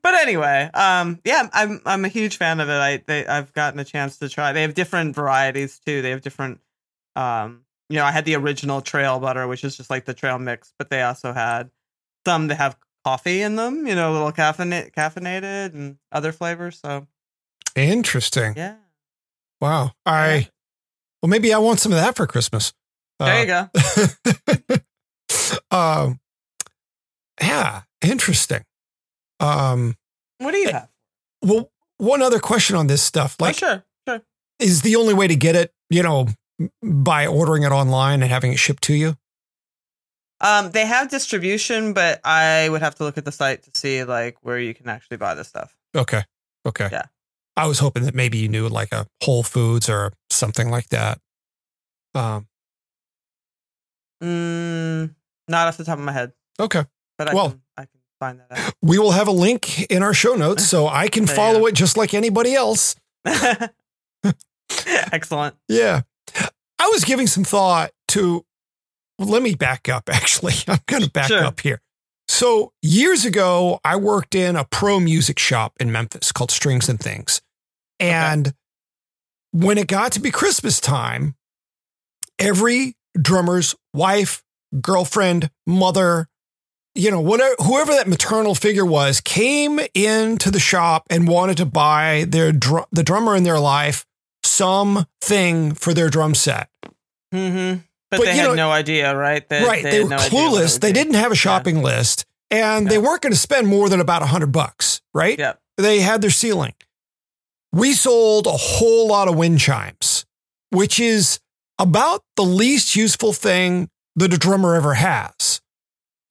[SPEAKER 2] but anyway, um, yeah, I'm I'm a huge fan of it. I they I've gotten a chance to try. They have different varieties too. They have different, um, you know, I had the original trail butter, which is just like the trail mix, but they also had some that have coffee in them. You know, a little caffeinated, caffeinated, and other flavors. So
[SPEAKER 1] Interesting.
[SPEAKER 2] yeah,
[SPEAKER 1] Wow. I well, maybe I want some of that for Christmas.
[SPEAKER 2] there you go.
[SPEAKER 1] go. um, yeah, interesting. Um,
[SPEAKER 2] What do you have?
[SPEAKER 1] well, one other question on this stuff,
[SPEAKER 2] oh,
[SPEAKER 1] like,
[SPEAKER 2] sure, sure.
[SPEAKER 1] is the only way to get it, you know, by ordering it online and having it shipped to you?
[SPEAKER 2] Um, they have distribution, but I would have to look at the site to see like where you can actually buy the stuff.
[SPEAKER 1] Okay. Okay.
[SPEAKER 2] Yeah.
[SPEAKER 1] I was hoping that maybe you knew like a Whole Foods or something like that. Um,
[SPEAKER 2] Mm, not off the top of my head,
[SPEAKER 1] okay.
[SPEAKER 2] but I
[SPEAKER 1] Well-
[SPEAKER 2] can I can find that
[SPEAKER 1] We will have a link in our show notes so I can follow
[SPEAKER 2] go.
[SPEAKER 1] it just like anybody else.
[SPEAKER 2] Excellent.
[SPEAKER 1] Yeah. I was giving some thought to, well, let me back up actually. I'm going to back
[SPEAKER 2] Sure.
[SPEAKER 1] up here. So, years ago, I worked in a pro music shop in Memphis called Strings and Things. And when it got to be Christmas time, every drummer's wife, girlfriend, mother, you know, whatever, whoever that maternal figure was, came into the shop and wanted to buy their the drummer in their life something for their drum set.
[SPEAKER 2] hmm But,
[SPEAKER 1] But,
[SPEAKER 2] they had
[SPEAKER 1] know-
[SPEAKER 2] no idea, right? They,
[SPEAKER 1] right. They,
[SPEAKER 2] had
[SPEAKER 1] were
[SPEAKER 2] no idea what it
[SPEAKER 1] clueless. They didn't have a shopping list and they weren't going to spend more than about a hundred bucks, right?
[SPEAKER 2] Yep.
[SPEAKER 1] They had their ceiling. We sold a whole lot of wind chimes, which is about the least useful thing that a drummer ever has.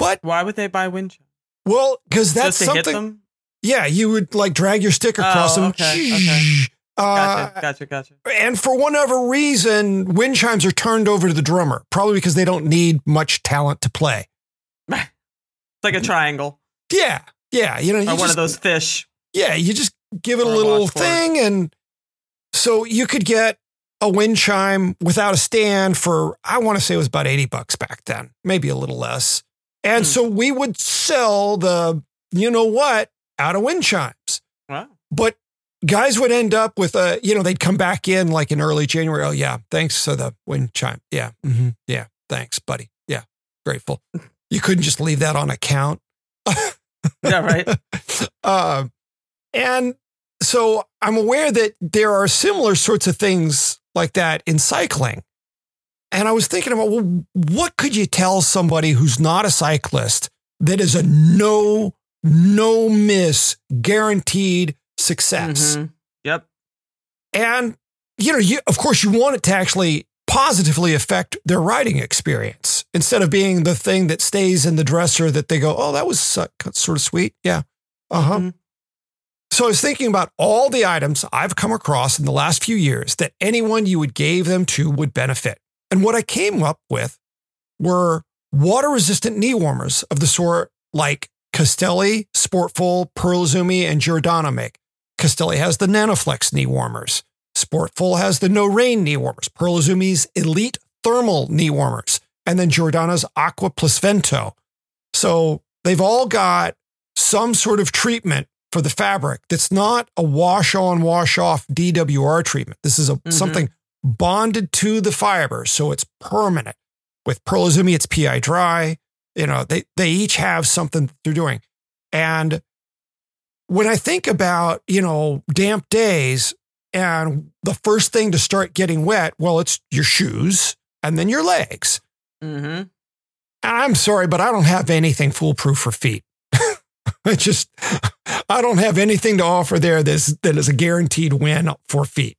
[SPEAKER 1] But
[SPEAKER 2] Why would they buy wind chimes?
[SPEAKER 1] well, because that's
[SPEAKER 2] Just to hit
[SPEAKER 1] something.
[SPEAKER 2] them?
[SPEAKER 1] Yeah, you would like drag your stick across
[SPEAKER 2] Oh,
[SPEAKER 1] them.
[SPEAKER 2] okay, okay.
[SPEAKER 1] Uh,
[SPEAKER 2] Gotcha, gotcha, gotcha.
[SPEAKER 1] and for whatever reason, wind chimes are turned over to the drummer, probably because they don't need much talent to play.
[SPEAKER 2] It's like a triangle
[SPEAKER 1] Yeah, yeah, you know, you
[SPEAKER 2] or one
[SPEAKER 1] just,
[SPEAKER 2] of those fish.
[SPEAKER 1] yeah, you just give it a
[SPEAKER 2] Or a
[SPEAKER 1] little thing, and so you could get a wind chime without a stand for I want to say it was about eighty bucks back then, maybe a little less. And
[SPEAKER 2] Hmm.
[SPEAKER 1] so we would sell the you know what out of wind chimes.
[SPEAKER 2] Wow.
[SPEAKER 1] but guys would end up with a you know they'd come back in like in early january oh yeah thanks for the wind chime yeah hmm yeah thanks buddy yeah grateful you couldn't just leave that on account
[SPEAKER 2] Yeah, right.
[SPEAKER 1] uh, and so i'm aware that there are similar sorts of things like that in cycling and i was thinking about well what could you tell somebody who's not a cyclist that is a no no miss guaranteed success
[SPEAKER 2] Mhm. Yep.
[SPEAKER 1] and you know, you of course you want it to actually positively affect their riding experience instead of being the thing that stays in the dresser that they go, "Oh, that was sort of sweet." Yeah. Uh-huh.
[SPEAKER 2] Mhm.
[SPEAKER 1] So I was thinking about all the items I've come across in the last few years that anyone you would gave them to would benefit. And what I came up with were water resistant knee warmers of the sort like Castelli, Sportful, Pearl Izumi, and Giordano make. Castelli has the Nanoflex knee warmers. Sportful has the No Rain knee warmers. Pearl Izumi's Elite Thermal knee warmers. And then Giordano's Aqua Plus Vento. So they've all got some sort of treatment for the fabric that's not a wash on, wash off DWR treatment. This is a,
[SPEAKER 2] Mhm.
[SPEAKER 1] something bonded to the fiber. So it's permanent. With Pearl Izumi, it's PI dry. You know, they, they each have something they're doing. And when I think about, you know, damp days and the first thing to start getting wet, well, it's your shoes and then your legs.
[SPEAKER 2] Mm-hmm.
[SPEAKER 1] And I'm sorry, but I don't have anything foolproof for feet. I just, I don't have anything to offer there that's, that is a guaranteed win for feet.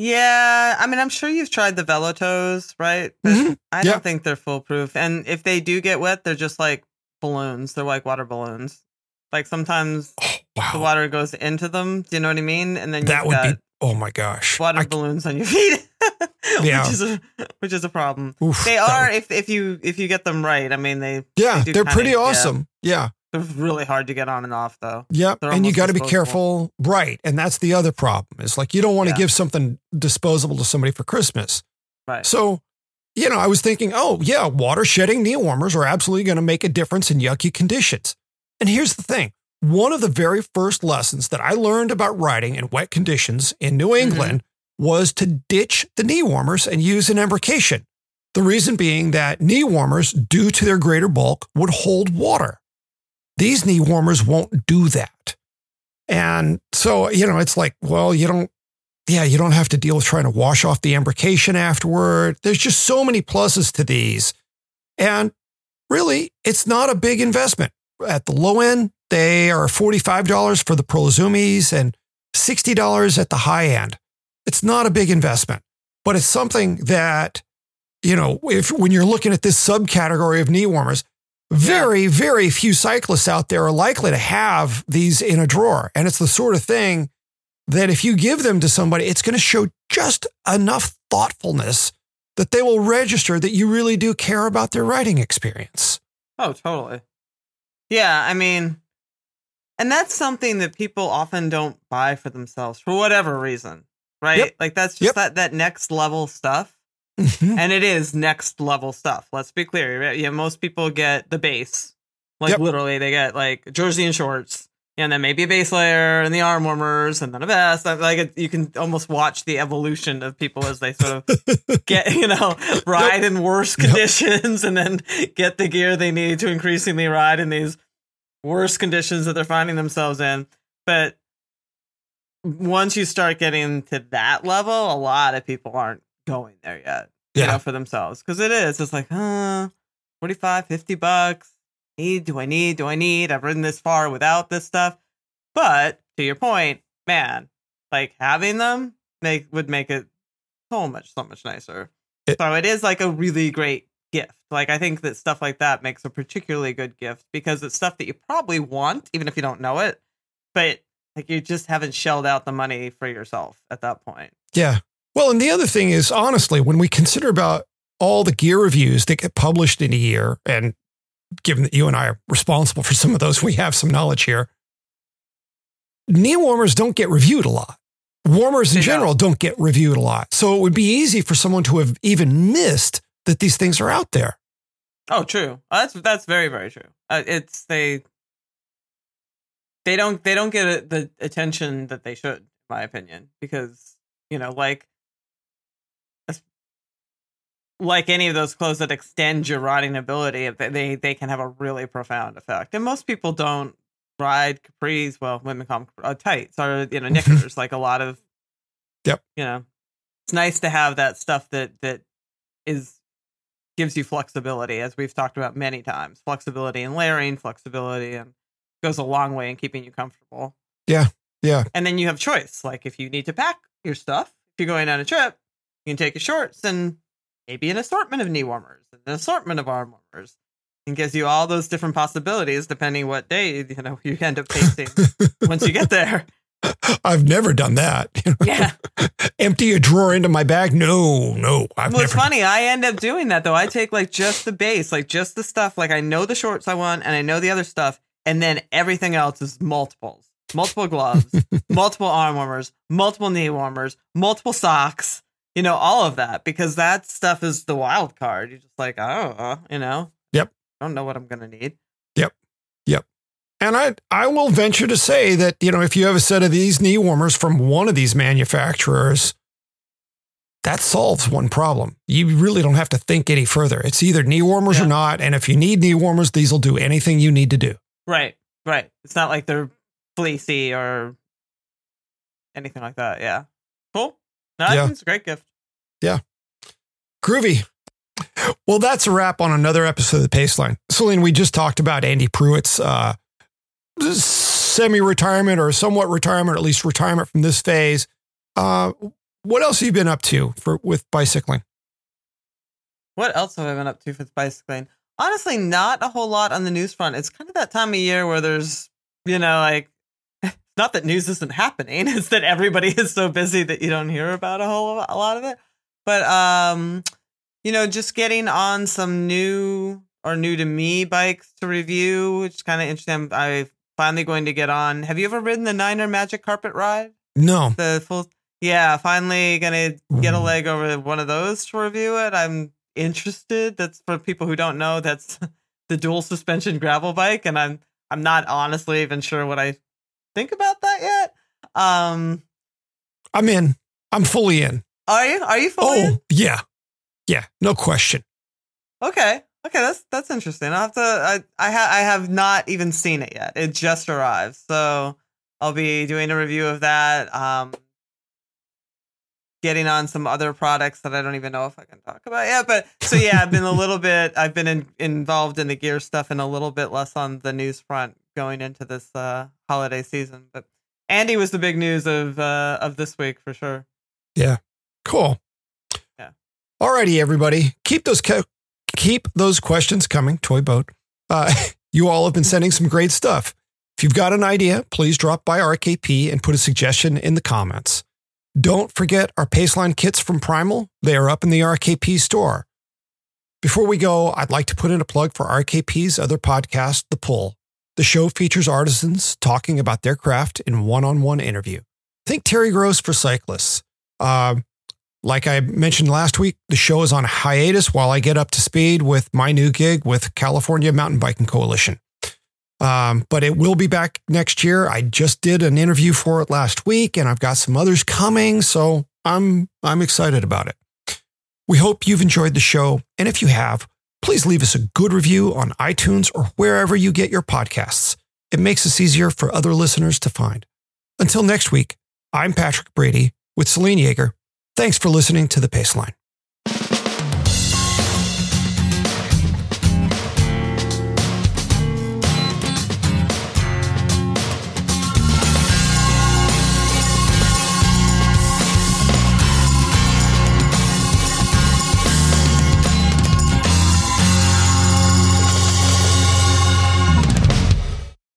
[SPEAKER 2] Yeah, I mean, I'm sure you've tried the Velotoze, right? But
[SPEAKER 1] Mhm.
[SPEAKER 2] I
[SPEAKER 1] Yeah.
[SPEAKER 2] don't think they're foolproof. And if they do get wet, they're just like balloons. They're like water balloons. Like sometimes
[SPEAKER 1] Oh,
[SPEAKER 2] the water goes into them. Do you know what I mean? And then
[SPEAKER 1] That
[SPEAKER 2] you've
[SPEAKER 1] would
[SPEAKER 2] got
[SPEAKER 1] be, oh my gosh.
[SPEAKER 2] water
[SPEAKER 1] I-
[SPEAKER 2] balloons on your feet,
[SPEAKER 1] Yeah.
[SPEAKER 2] which is a which is a problem.
[SPEAKER 1] oof,
[SPEAKER 2] They are
[SPEAKER 1] would-
[SPEAKER 2] if if you if you get them right. I mean, they
[SPEAKER 1] yeah,
[SPEAKER 2] they
[SPEAKER 1] they're
[SPEAKER 2] kinda-
[SPEAKER 1] pretty awesome. Yeah.
[SPEAKER 2] They're really hard to get on and off though.
[SPEAKER 1] Yep.
[SPEAKER 2] They're
[SPEAKER 1] And you got to be careful. Right. And that's the other problem. Is like you don't want to
[SPEAKER 2] Yeah.
[SPEAKER 1] give something disposable to somebody for Christmas.
[SPEAKER 2] Right.
[SPEAKER 1] So, you know, I was thinking, oh, yeah, water shedding knee warmers are absolutely going to make a difference in yucky conditions. And here's the thing one of the very first lessons that I learned about riding in wet conditions in New mm-hmm. England was to ditch the knee warmers and use an embrocation. The reason being that knee warmers, due to their greater bulk, would hold water. These knee warmers won't do that. And so, you know, it's like, well, you don't yeah, you don't have to deal with trying to wash off the embrocation afterward. There's just so many pluses to these. And really, it's not a big investment. At the low end, they are $45 for the Pearl Izumis and $60 at the high end. It's not a big investment, but it's something that, you know, if when you're looking at this subcategory of knee warmers, very, very few cyclists out there are likely to have these in a drawer. And it's the sort of thing that if you give them to somebody, it's going to show just enough thoughtfulness that they will register that you really do care about their writing experience.
[SPEAKER 2] Oh, totally. Yeah, I mean, and that's something that people often don't buy for themselves for whatever reason, right?
[SPEAKER 1] Yep.
[SPEAKER 2] Like that's just
[SPEAKER 1] Yep.
[SPEAKER 2] that that next level stuff.
[SPEAKER 1] Mm-hmm.
[SPEAKER 2] and it is next level stuff. Let's be clear. right? Yeah, most people get the base, like
[SPEAKER 1] Yep.
[SPEAKER 2] literally, they get like jersey and shorts, and then maybe a base layer and the arm warmers, and then a vest. Like it, you can almost watch the evolution of people as they sort of get you know ride in worse
[SPEAKER 1] Yep.
[SPEAKER 2] conditions and then get the gear they need to increasingly ride in these worse conditions that they're finding themselves in but once you start getting to that level a lot of people aren't going there yet you
[SPEAKER 1] Yeah.
[SPEAKER 2] know for themselves because it is it's like huh 45 50 bucks need do i need do i need i've ridden this far without this stuff but to your point man like having them make would make it so much so much nicer
[SPEAKER 1] It-
[SPEAKER 2] so it is like a really great gift like i think that stuff like that makes a particularly good gift because it's stuff that you probably want even if you don't know it but like you just haven't shelled out the money for yourself at that point
[SPEAKER 1] Yeah. Well, and the other thing is, honestly, when we consider about all the gear reviews that get published in a year, and given that you and I are responsible for some of those, we have some knowledge here. Knee warmers don't get reviewed a lot. Warmers in
[SPEAKER 2] don't.
[SPEAKER 1] general don't get reviewed a lot. So it would be easy for someone to have even missed that these things are out there.
[SPEAKER 2] Oh, true. Uh, That's that's very very true. Uh, it's they they don't they don't get a, the attention that they should, in my opinion, because you know, like like any of those clothes that extend your riding ability, they they, can have a really profound effect. And most people don't ride capris. Well, women call them uh, tights or you know knickers. like a lot of,
[SPEAKER 1] Yep.
[SPEAKER 2] You know, it's nice to have that stuff that that is gives you flexibility, as we've talked about many times. Flexibility in layering, flexibility, and goes a long way in keeping you comfortable.
[SPEAKER 1] Yeah, yeah.
[SPEAKER 2] And then you have choice. Like if you need to pack your stuff, if you're going on a trip, you can take your shorts and maybe an assortment of knee warmers, an assortment of arm warmers. And gives you all those different possibilities depending what day you know you end up tasting once you get there.
[SPEAKER 1] I've never done that.
[SPEAKER 2] Yeah.
[SPEAKER 1] Empty a drawer into my bag? No, no. I've
[SPEAKER 2] well, it's
[SPEAKER 1] never.
[SPEAKER 2] funny. I end up doing that though. I take like just the base, like just the stuff. Like I know the shorts I want, and I know the other stuff, and then everything else is multiples, multiple gloves, multiple arm warmers, multiple knee warmers, multiple socks. You know, all of that because that stuff is the wild card. You're just like, oh, you know.
[SPEAKER 1] Yep.
[SPEAKER 2] I don't know what I'm gonna need. Yep, yep.
[SPEAKER 1] And I, I will venture to say that, you know, if you have a set of these knee warmers from one of these manufacturers, that solves one problem. You really don't have to think any further. It's either knee warmers
[SPEAKER 2] Yeah.
[SPEAKER 1] or not. And if you need knee warmers, these will do anything you need to do.
[SPEAKER 2] Right, right. It's not like they're fleecy or anything like that. Yeah. Cool. No, I
[SPEAKER 1] Yeah.
[SPEAKER 2] think it's a great gift. Yeah.
[SPEAKER 1] Groovy. Well, that's a wrap on another episode of the Paceline. Selene, we just talked about Andy Pruitt's uh, semi retirement or somewhat retirement, or at least retirement from this phase. Uh, what else have you been up to for with bicycling?
[SPEAKER 2] What else have I been up to for bicycling? Honestly, not a whole lot on the news front. It's kind of that time of year where there's, you know, like, not that news isn't happening. It's that everybody is so busy that you don't hear about a whole a lot of it. But um, you know, just getting on some new or new to me bikes to review, which is kind of interesting. I'm, I'm finally going to get on. Have you ever ridden the Niner Magic Carpet Ride?
[SPEAKER 1] No.
[SPEAKER 2] the full yeah finally gonna get a leg over one of those to review it i'm interested that's for people who don't know that's the dual suspension gravel bike and i'm i'm not honestly even sure what i think about that yet um
[SPEAKER 1] I'm in. I'm fully in.
[SPEAKER 2] are you are you fully
[SPEAKER 1] Oh,
[SPEAKER 2] in?
[SPEAKER 1] yeah. Yeah, no question.
[SPEAKER 2] okay okay that's that's interesting i'll have to i i, ha- I have not even seen it yet it just arrived so i'll be doing a review of that um getting on some other products that i don't even know if i can talk about yet but so yeah i've been a little bit i've been in, involved in the gear stuff and a little bit less on the news front going into this uh holiday season but andy was the big news of uh of this week for sure Yeah,
[SPEAKER 1] Cool.
[SPEAKER 2] Yeah.
[SPEAKER 1] Alrighty, everybody. Keep those co- keep those questions coming. Toy boat. Uh, you all have been sending some great stuff. If you've got an idea, please drop by RKP and put a suggestion in the comments. Don't forget our Paceline kits from Primal. They are up in the RKP store. Before we go, I'd like to put in a plug for RKP's other podcast, The Pull. The show features artisans talking about their craft in one on one interview. Think Terry Gross for cyclists. Um, like I mentioned last week, the show is on hiatus while I get up to speed with my new gig with California Mountain Biking Coalition. Um, but it will be back next year. I just did an interview for it last week, and I've got some others coming, so I'm I'm excited about it. We hope you've enjoyed the show, and if you have, please leave us a good review on iTunes or wherever you get your podcasts. It makes us easier for other listeners to find. Until next week, I'm Patrick Brady with Selene Yeager. Thanks for listening to The Paceline.